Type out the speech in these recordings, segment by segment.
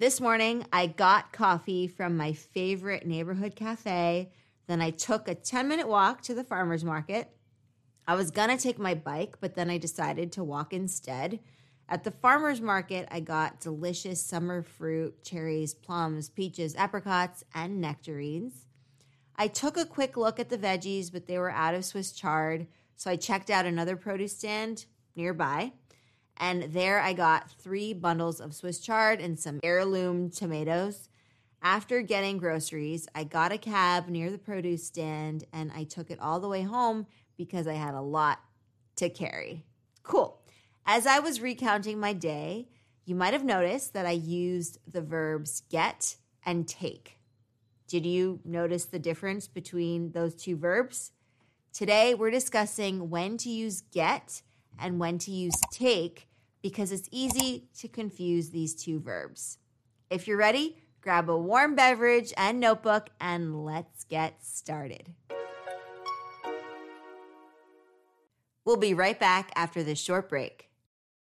This morning, I got coffee from my favorite neighborhood cafe. Then I took a 10 minute walk to the farmer's market. I was gonna take my bike, but then I decided to walk instead. At the farmer's market, I got delicious summer fruit, cherries, plums, peaches, apricots, and nectarines. I took a quick look at the veggies, but they were out of Swiss chard, so I checked out another produce stand nearby. And there I got three bundles of Swiss chard and some heirloom tomatoes. After getting groceries, I got a cab near the produce stand and I took it all the way home because I had a lot to carry. Cool. As I was recounting my day, you might have noticed that I used the verbs get and take. Did you notice the difference between those two verbs? Today, we're discussing when to use get and when to use take because it's easy to confuse these two verbs. If you're ready, grab a warm beverage and notebook and let's get started. We'll be right back after this short break.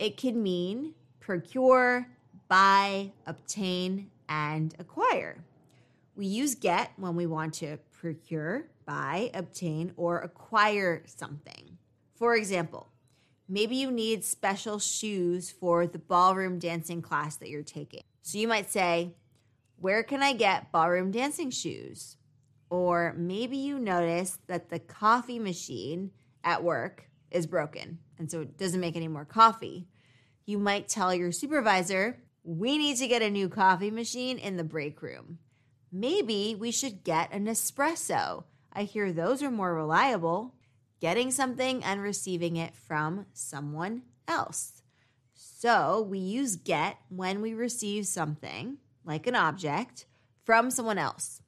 it can mean procure, buy, obtain, and acquire. We use get when we want to procure, buy, obtain, or acquire something. For example, maybe you need special shoes for the ballroom dancing class that you're taking. So you might say, Where can I get ballroom dancing shoes? Or maybe you notice that the coffee machine at work is broken and so it doesn't make any more coffee. You might tell your supervisor, We need to get a new coffee machine in the break room. Maybe we should get an espresso. I hear those are more reliable. Getting something and receiving it from someone else. So we use get when we receive something, like an object, from someone else.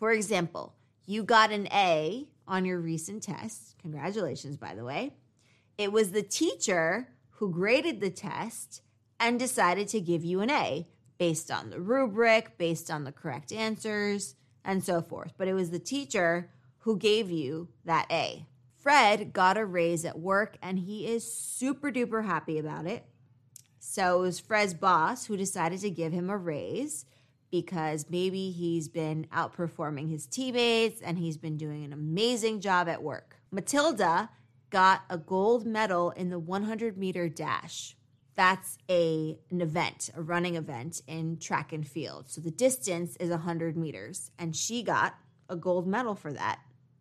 For example, you got an A on your recent test. Congratulations, by the way. It was the teacher who graded the test and decided to give you an A based on the rubric, based on the correct answers, and so forth. But it was the teacher who gave you that A. Fred got a raise at work and he is super duper happy about it. So it was Fred's boss who decided to give him a raise because maybe he's been outperforming his teammates and he's been doing an amazing job at work. Matilda got a gold medal in the 100 meter dash that's a an event, a running event in track and field. So the distance is 100 meters, and she got a gold medal for that.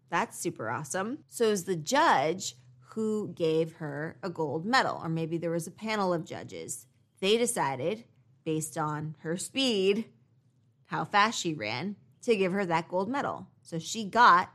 That's super awesome. So was the judge who gave her a gold medal, or maybe there was a panel of judges. They decided, based on her speed, how fast she ran, to give her that gold medal. So she got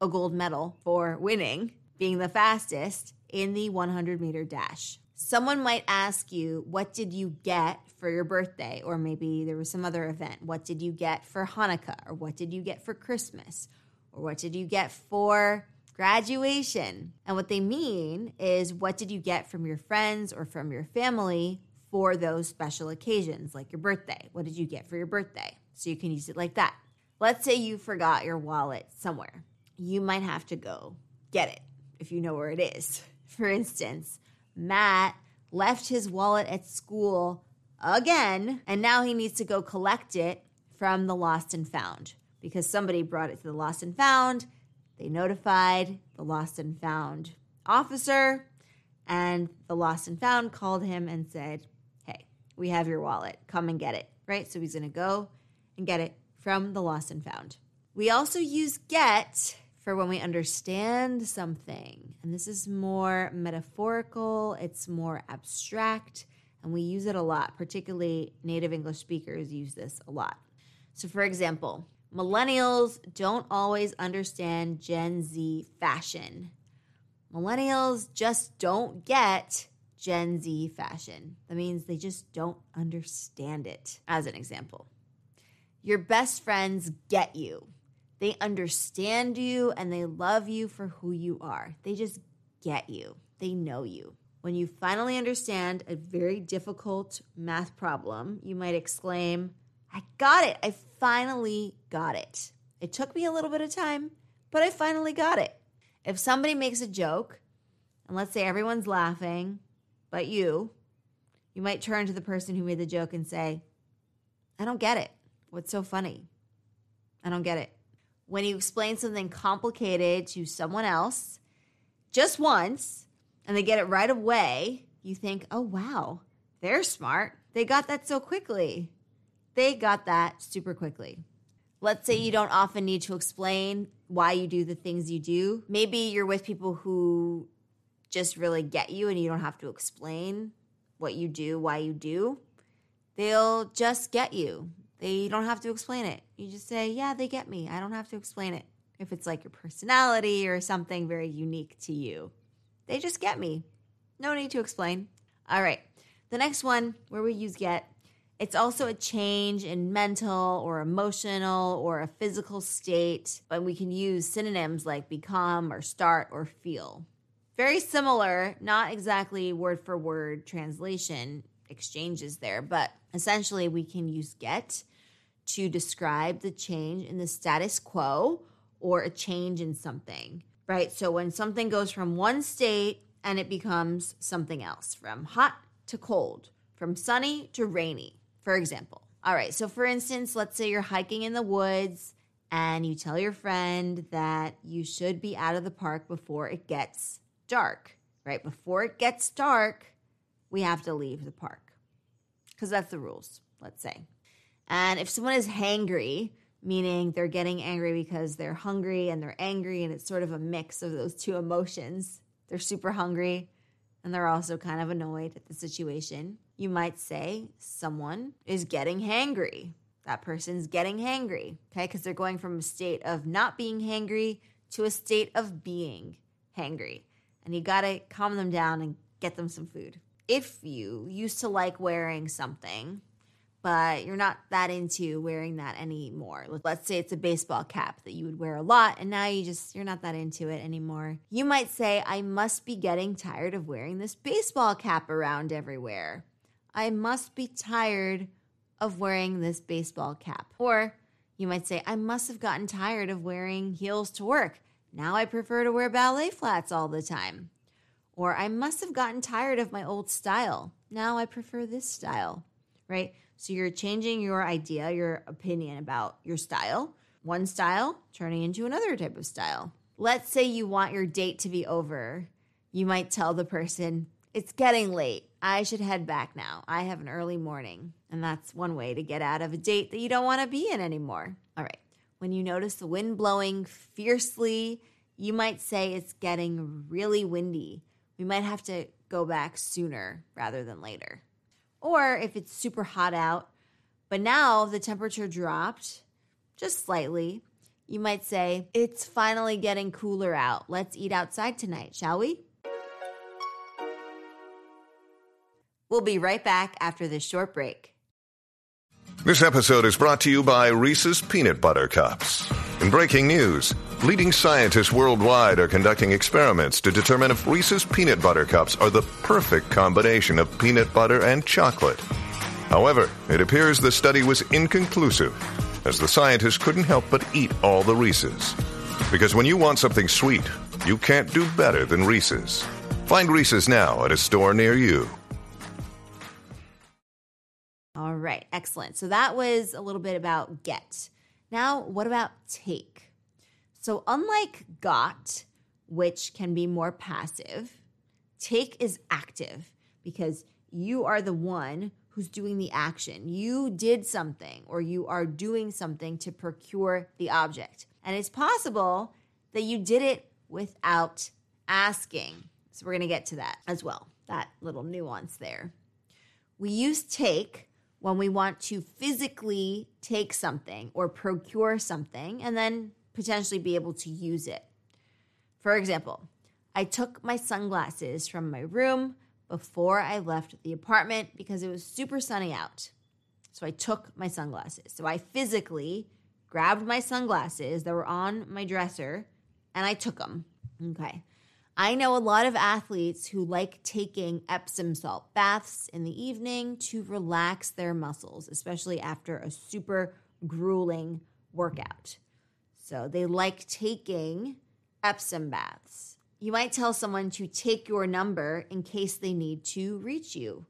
a gold medal for winning, being the fastest in the 100 meter dash. Someone might ask you, What did you get for your birthday? Or maybe there was some other event. What did you get for Hanukkah? Or what did you get for Christmas? Or what did you get for graduation? And what they mean is, What did you get from your friends or from your family for those special occasions, like your birthday? What did you get for your birthday? So you can use it like that. Let's say you forgot your wallet somewhere. You might have to go get it if you know where it is. For instance, Matt left his wallet at school again. And now he needs to go collect it from the lost and found because somebody brought it to the lost and found. They notified the lost and found officer, and the lost and found called him and said, Hey, we have your wallet. Come and get it. Right? So he's going to go and get it from the lost and found. We also use get for when we understand something. And this is more metaphorical, it's more abstract, and we use it a lot, particularly native English speakers use this a lot. So, for example, millennials don't always understand Gen Z fashion. Millennials just don't get Gen Z fashion. That means they just don't understand it, as an example. Your best friends get you. They understand you and they love you for who you are. They just get you, they know you. When you finally understand a very difficult math problem, you might exclaim, I got it. I finally got it. It took me a little bit of time, but I finally got it. If somebody makes a joke, and let's say everyone's laughing, but you, you might turn to the person who made the joke and say, I don't get it. What's so funny? I don't get it. When you explain something complicated to someone else just once and they get it right away, you think, oh, wow, they're smart. They got that so quickly. They got that super quickly. Let's say you don't often need to explain why you do the things you do. Maybe you're with people who just really get you and you don't have to explain what you do, why you do. They'll just get you. They don't have to explain it. You just say, yeah, they get me. I don't have to explain it. If it's like your personality or something very unique to you, they just get me. No need to explain. All right. The next one where we use get, it's also a change in mental or emotional or a physical state, but we can use synonyms like become or start or feel. Very similar, not exactly word for word translation exchanges there, but essentially we can use get to describe the change in the status quo or a change in something, right? So when something goes from one state and it becomes something else, from hot to cold, from sunny to rainy, for example. All right, so for instance, let's say you're hiking in the woods and you tell your friend that you should be out of the park before it gets dark, right? Before it gets dark, we have to leave the park because that's the rules, let's say. And if someone is hangry, meaning they're getting angry because they're hungry and they're angry, and it's sort of a mix of those two emotions, they're super hungry and they're also kind of annoyed at the situation. You might say someone is getting hangry. That person's getting hangry, okay? Because they're going from a state of not being hangry to a state of being hangry. And you gotta calm them down and get them some food. If you used to like wearing something but you're not that into wearing that anymore. Let's say it's a baseball cap that you would wear a lot and now you just you're not that into it anymore. You might say I must be getting tired of wearing this baseball cap around everywhere. I must be tired of wearing this baseball cap. Or you might say I must have gotten tired of wearing heels to work. Now I prefer to wear ballet flats all the time. Or I must have gotten tired of my old style. Now I prefer this style, right? So you're changing your idea, your opinion about your style, one style turning into another type of style. Let's say you want your date to be over. You might tell the person, It's getting late. I should head back now. I have an early morning. And that's one way to get out of a date that you don't want to be in anymore. All right. When you notice the wind blowing fiercely, you might say it's getting really windy. We might have to go back sooner rather than later or if it's super hot out, but now the temperature dropped just slightly, you might say, It's finally getting cooler out. Let's eat outside tonight, shall we? We'll be right back after this short break. This episode is brought to you by Reese's Peanut Butter Cups. In breaking news, leading scientists worldwide are conducting experiments to determine if Reese's Peanut Butter Cups are the perfect combination of peanut butter and chocolate. However, it appears the study was inconclusive, as the scientists couldn't help but eat all the Reese's. Because when you want something sweet, you can't do better than Reese's. Find Reese's now at a store near you. All right, excellent. So that was a little bit about get. Now, what about take? So, unlike got, which can be more passive, take is active because you are the one who's doing the action. You did something or you are doing something to procure the object. And it's possible that you did it without asking. So we're going to get to that as well, that little nuance there. We use take when we want to physically take something or procure something and then potentially be able to use it. For example, I took my sunglasses from my room before I left the apartment because it was super sunny out. So I took my sunglasses. So I physically grabbed my sunglasses that were on my dresser and I took them. Okay. I know a lot of athletes who like taking Epsom salt baths in the evening to relax their muscles, especially after a super grueling workout. So they like taking Epsom baths. You might tell someone to take your number in case they need to reach you.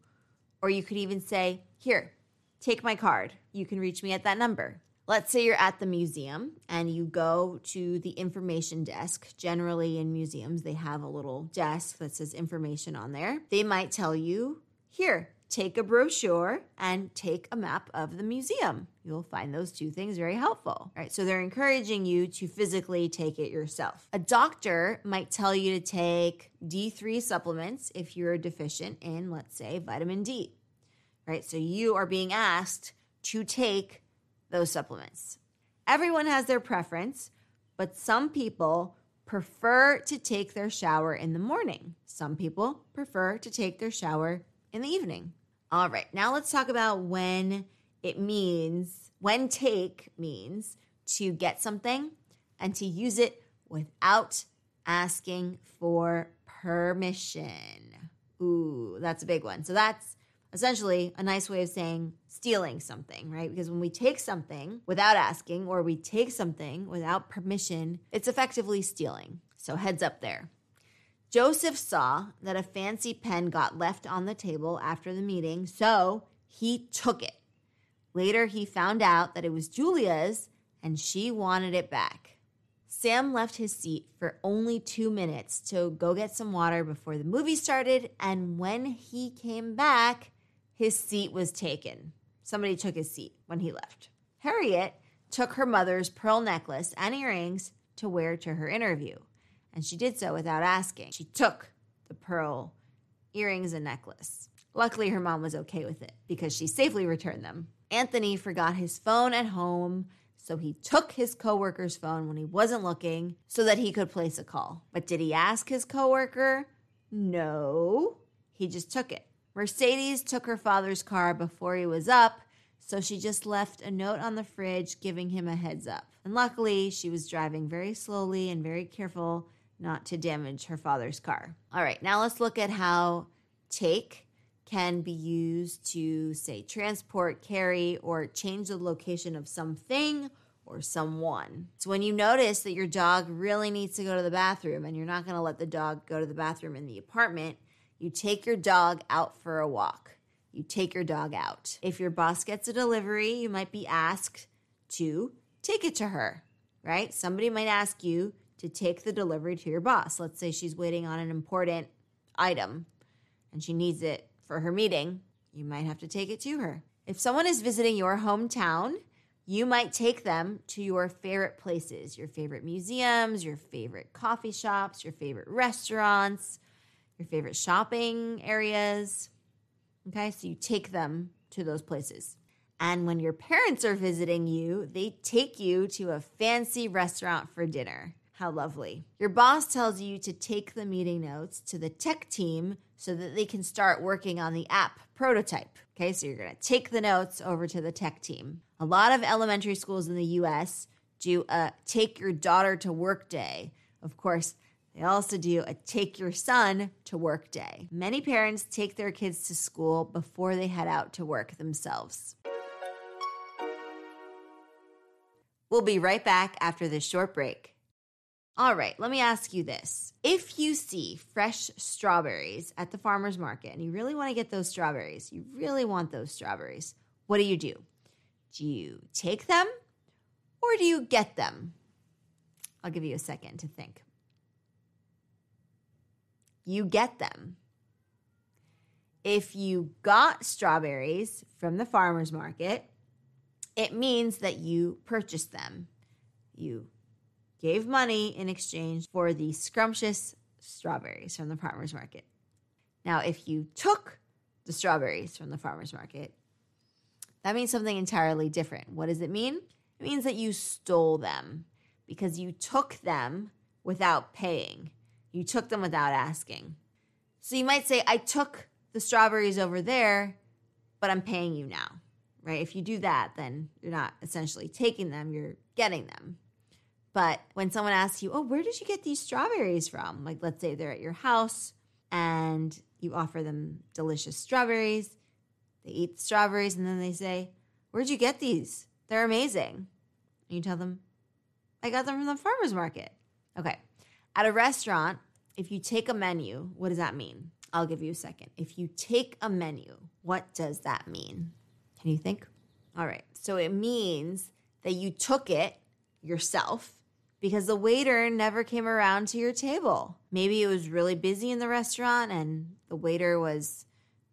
Or you could even say, Here, take my card. You can reach me at that number. Let's say you're at the museum and you go to the information desk. Generally, in museums, they have a little desk that says information on there. They might tell you, Here, take a brochure and take a map of the museum. You'll find those two things very helpful. Right, so they're encouraging you to physically take it yourself. A doctor might tell you to take D3 supplements if you're deficient in, let's say, vitamin D. Right, so you are being asked to take those supplements. Everyone has their preference, but some people prefer to take their shower in the morning. Some people prefer to take their shower in the evening. All right, now let's talk about when it means, when take means to get something and to use it without asking for permission. Ooh, that's a big one. So that's essentially a nice way of saying stealing something, right? Because when we take something without asking or we take something without permission, it's effectively stealing. So heads up there. Joseph saw that a fancy pen got left on the table after the meeting, so he took it. Later, he found out that it was Julia's and she wanted it back. Sam left his seat for only two minutes to go get some water before the movie started, and when he came back, his seat was taken. Somebody took his seat when he left. Harriet took her mother's pearl necklace and earrings to wear to her interview and she did so without asking. She took the pearl earrings and necklace. Luckily, her mom was okay with it because she safely returned them. Anthony forgot his phone at home, so he took his coworker's phone when he wasn't looking so that he could place a call. But did he ask his coworker? No. He just took it. Mercedes took her father's car before he was up, so she just left a note on the fridge giving him a heads up. And luckily, she was driving very slowly and very careful not to damage her father's car. All right, now let's look at how take can be used to, say, transport, carry, or change the location of something or someone. So when you notice that your dog really needs to go to the bathroom and you're not going to let the dog go to the bathroom in the apartment, you take your dog out for a walk. You take your dog out. If your boss gets a delivery, you might be asked to take it to her, right? Somebody might ask you to take the delivery to your boss. Let's say she's waiting on an important item and she needs it for her meeting. You might have to take it to her. If someone is visiting your hometown, you might take them to your favorite places, your favorite museums, your favorite coffee shops, your favorite restaurants, your favorite shopping areas. Okay, so you take them to those places. And when your parents are visiting you, they take you to a fancy restaurant for dinner. How lovely. Your boss tells you to take the meeting notes to the tech team so that they can start working on the app prototype. Okay, so you're gonna take the notes over to the tech team. A lot of elementary schools in the US do a take your daughter to work day. Of course, they also do a take your son to work day. Many parents take their kids to school before they head out to work themselves. We'll be right back after this short break. All right, let me ask you this. If you see fresh strawberries at the farmer's market and you really want to get those strawberries, you really want those strawberries, what do you do? Do you take them or do you get them? I'll give you a second to think. You get them. If you got strawberries from the farmer's market, it means that you purchased them. You gave money in exchange for the scrumptious strawberries from the farmer's market. Now, if you took the strawberries from the farmer's market, that means something entirely different. What does it mean? It means that you stole them because you took them without paying. You took them without asking. So you might say, I took the strawberries over there, but I'm paying you now, right? If you do that, then you're not essentially taking them, you're getting them. But when someone asks you, Oh, where did you get these strawberries from? Like, let's say they're at your house and you offer them delicious strawberries. They eat the strawberries and then they say, Where'd you get these? They're amazing. And you tell them, I got them from the farmer's market. Okay. At a restaurant, if you take a menu, what does that mean? I'll give you a second. If you take a menu, what does that mean? Can you think? All right. So it means that you took it yourself because the waiter never came around to your table. Maybe it was really busy in the restaurant and the waiter was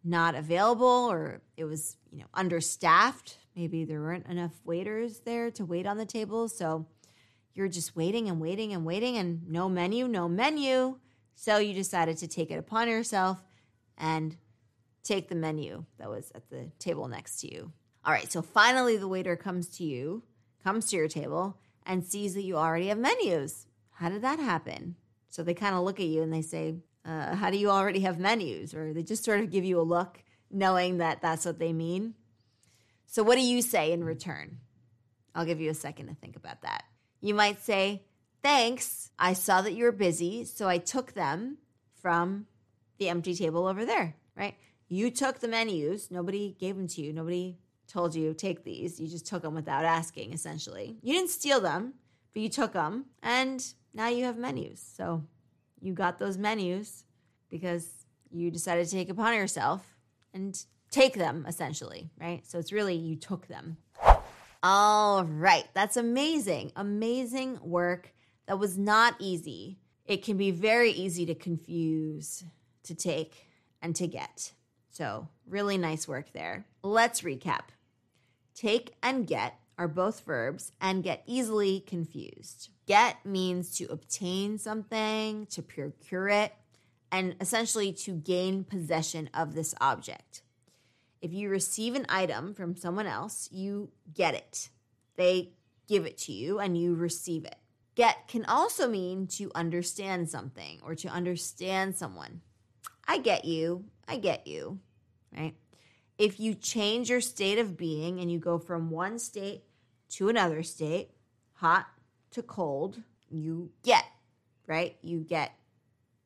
not available or it was, you know, understaffed. Maybe there weren't enough waiters there to wait on the table. So you're just waiting and waiting and waiting and no menu, no menu. So you decided to take it upon yourself and take the menu that was at the table next to you. All right, so finally the waiter comes to you, comes to your table, and sees that you already have menus. How did that happen? So they kind of look at you and they say, uh, How do you already have menus? Or they just sort of give you a look, knowing that that's what they mean. So, what do you say in return? I'll give you a second to think about that. You might say, Thanks. I saw that you were busy, so I took them from the empty table over there, right? You took the menus. Nobody gave them to you. Nobody told you, take these. You just took them without asking, essentially. You didn't steal them, but you took them, and now you have menus. So you got those menus because you decided to take upon yourself and take them, essentially, right? So it's really you took them. All right. That's amazing. Amazing work. That was not easy. It can be very easy to confuse, to take, and to get. So, really nice work there. Let's recap. Take and get are both verbs and get easily confused. Get means to obtain something, to procure it, and essentially to gain possession of this object. If you receive an item from someone else, you get it. They give it to you and you receive it. Get can also mean to understand something or to understand someone. I get you. I get you. Right? If you change your state of being and you go from one state to another state, hot to cold, you get, right? You get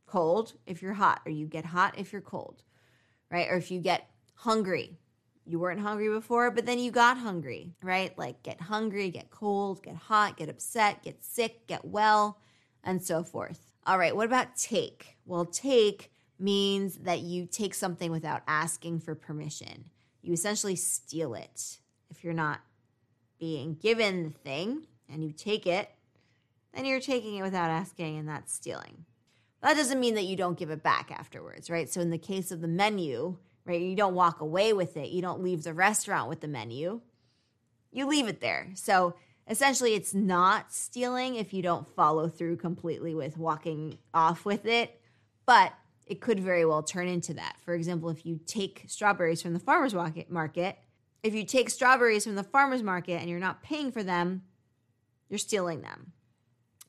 cold if you're hot, or you get hot if you're cold, right? Or if you get hungry. You weren't hungry before, but then you got hungry, right? Like get hungry, get cold, get hot, get upset, get sick, get well, and so forth. All right, what about take? Well, take means that you take something without asking for permission. You essentially steal it. If you're not being given the thing and you take it, then you're taking it without asking, and that's stealing. That doesn't mean that you don't give it back afterwards, right? So, in the case of the menu, right? You don't walk away with it. You don't leave the restaurant with the menu. You leave it there. So essentially, it's not stealing if you don't follow through completely with walking off with it, but it could very well turn into that. For example, if you take strawberries from the farmer's market, if you take strawberries from the farmer's market and you're not paying for them, you're stealing them.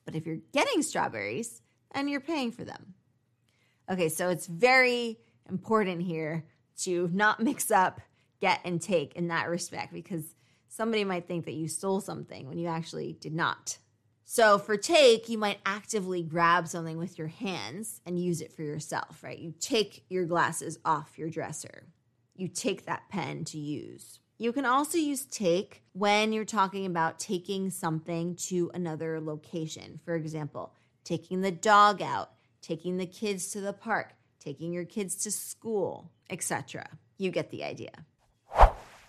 But if you're getting strawberries, and you're paying for them. Okay, so it's very important here to not mix up get and take in that respect because somebody might think that you stole something when you actually did not. So for take, you might actively grab something with your hands and use it for yourself, right? You take your glasses off your dresser. You take that pen to use. You can also use take when you're talking about taking something to another location. For example, taking the dog out, taking the kids to the park, taking your kids to school, etc. You get the idea.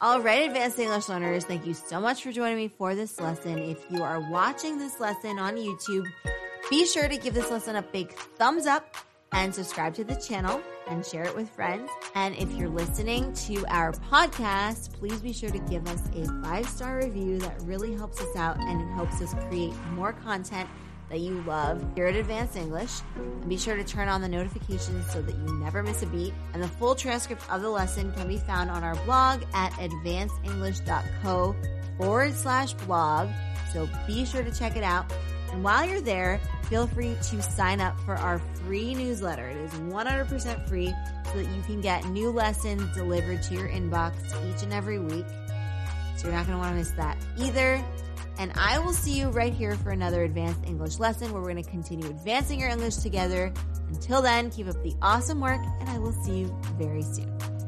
All right, advanced English learners, thank you so much for joining me for this lesson. If you are watching this lesson on YouTube, be sure to give this lesson a big thumbs up and subscribe to the channel and share it with friends. And if you're listening to our podcast, please be sure to give us a five star review. That really helps us out and it helps us create more content that you love here at Advanced English. And be sure to turn on the notifications so that you never miss a beat. And the full transcript of the lesson can be found on our blog at advancedenglish.co forward slash blog. So be sure to check it out. And while you're there, feel free to sign up for our free newsletter. It is 100% free so that you can get new lessons delivered to your inbox each and every week. So you're not going to want to miss that either. And I will see you right here for another advanced English lesson where we're going to continue advancing your English together. Until then, keep up the awesome work, and I will see you very soon.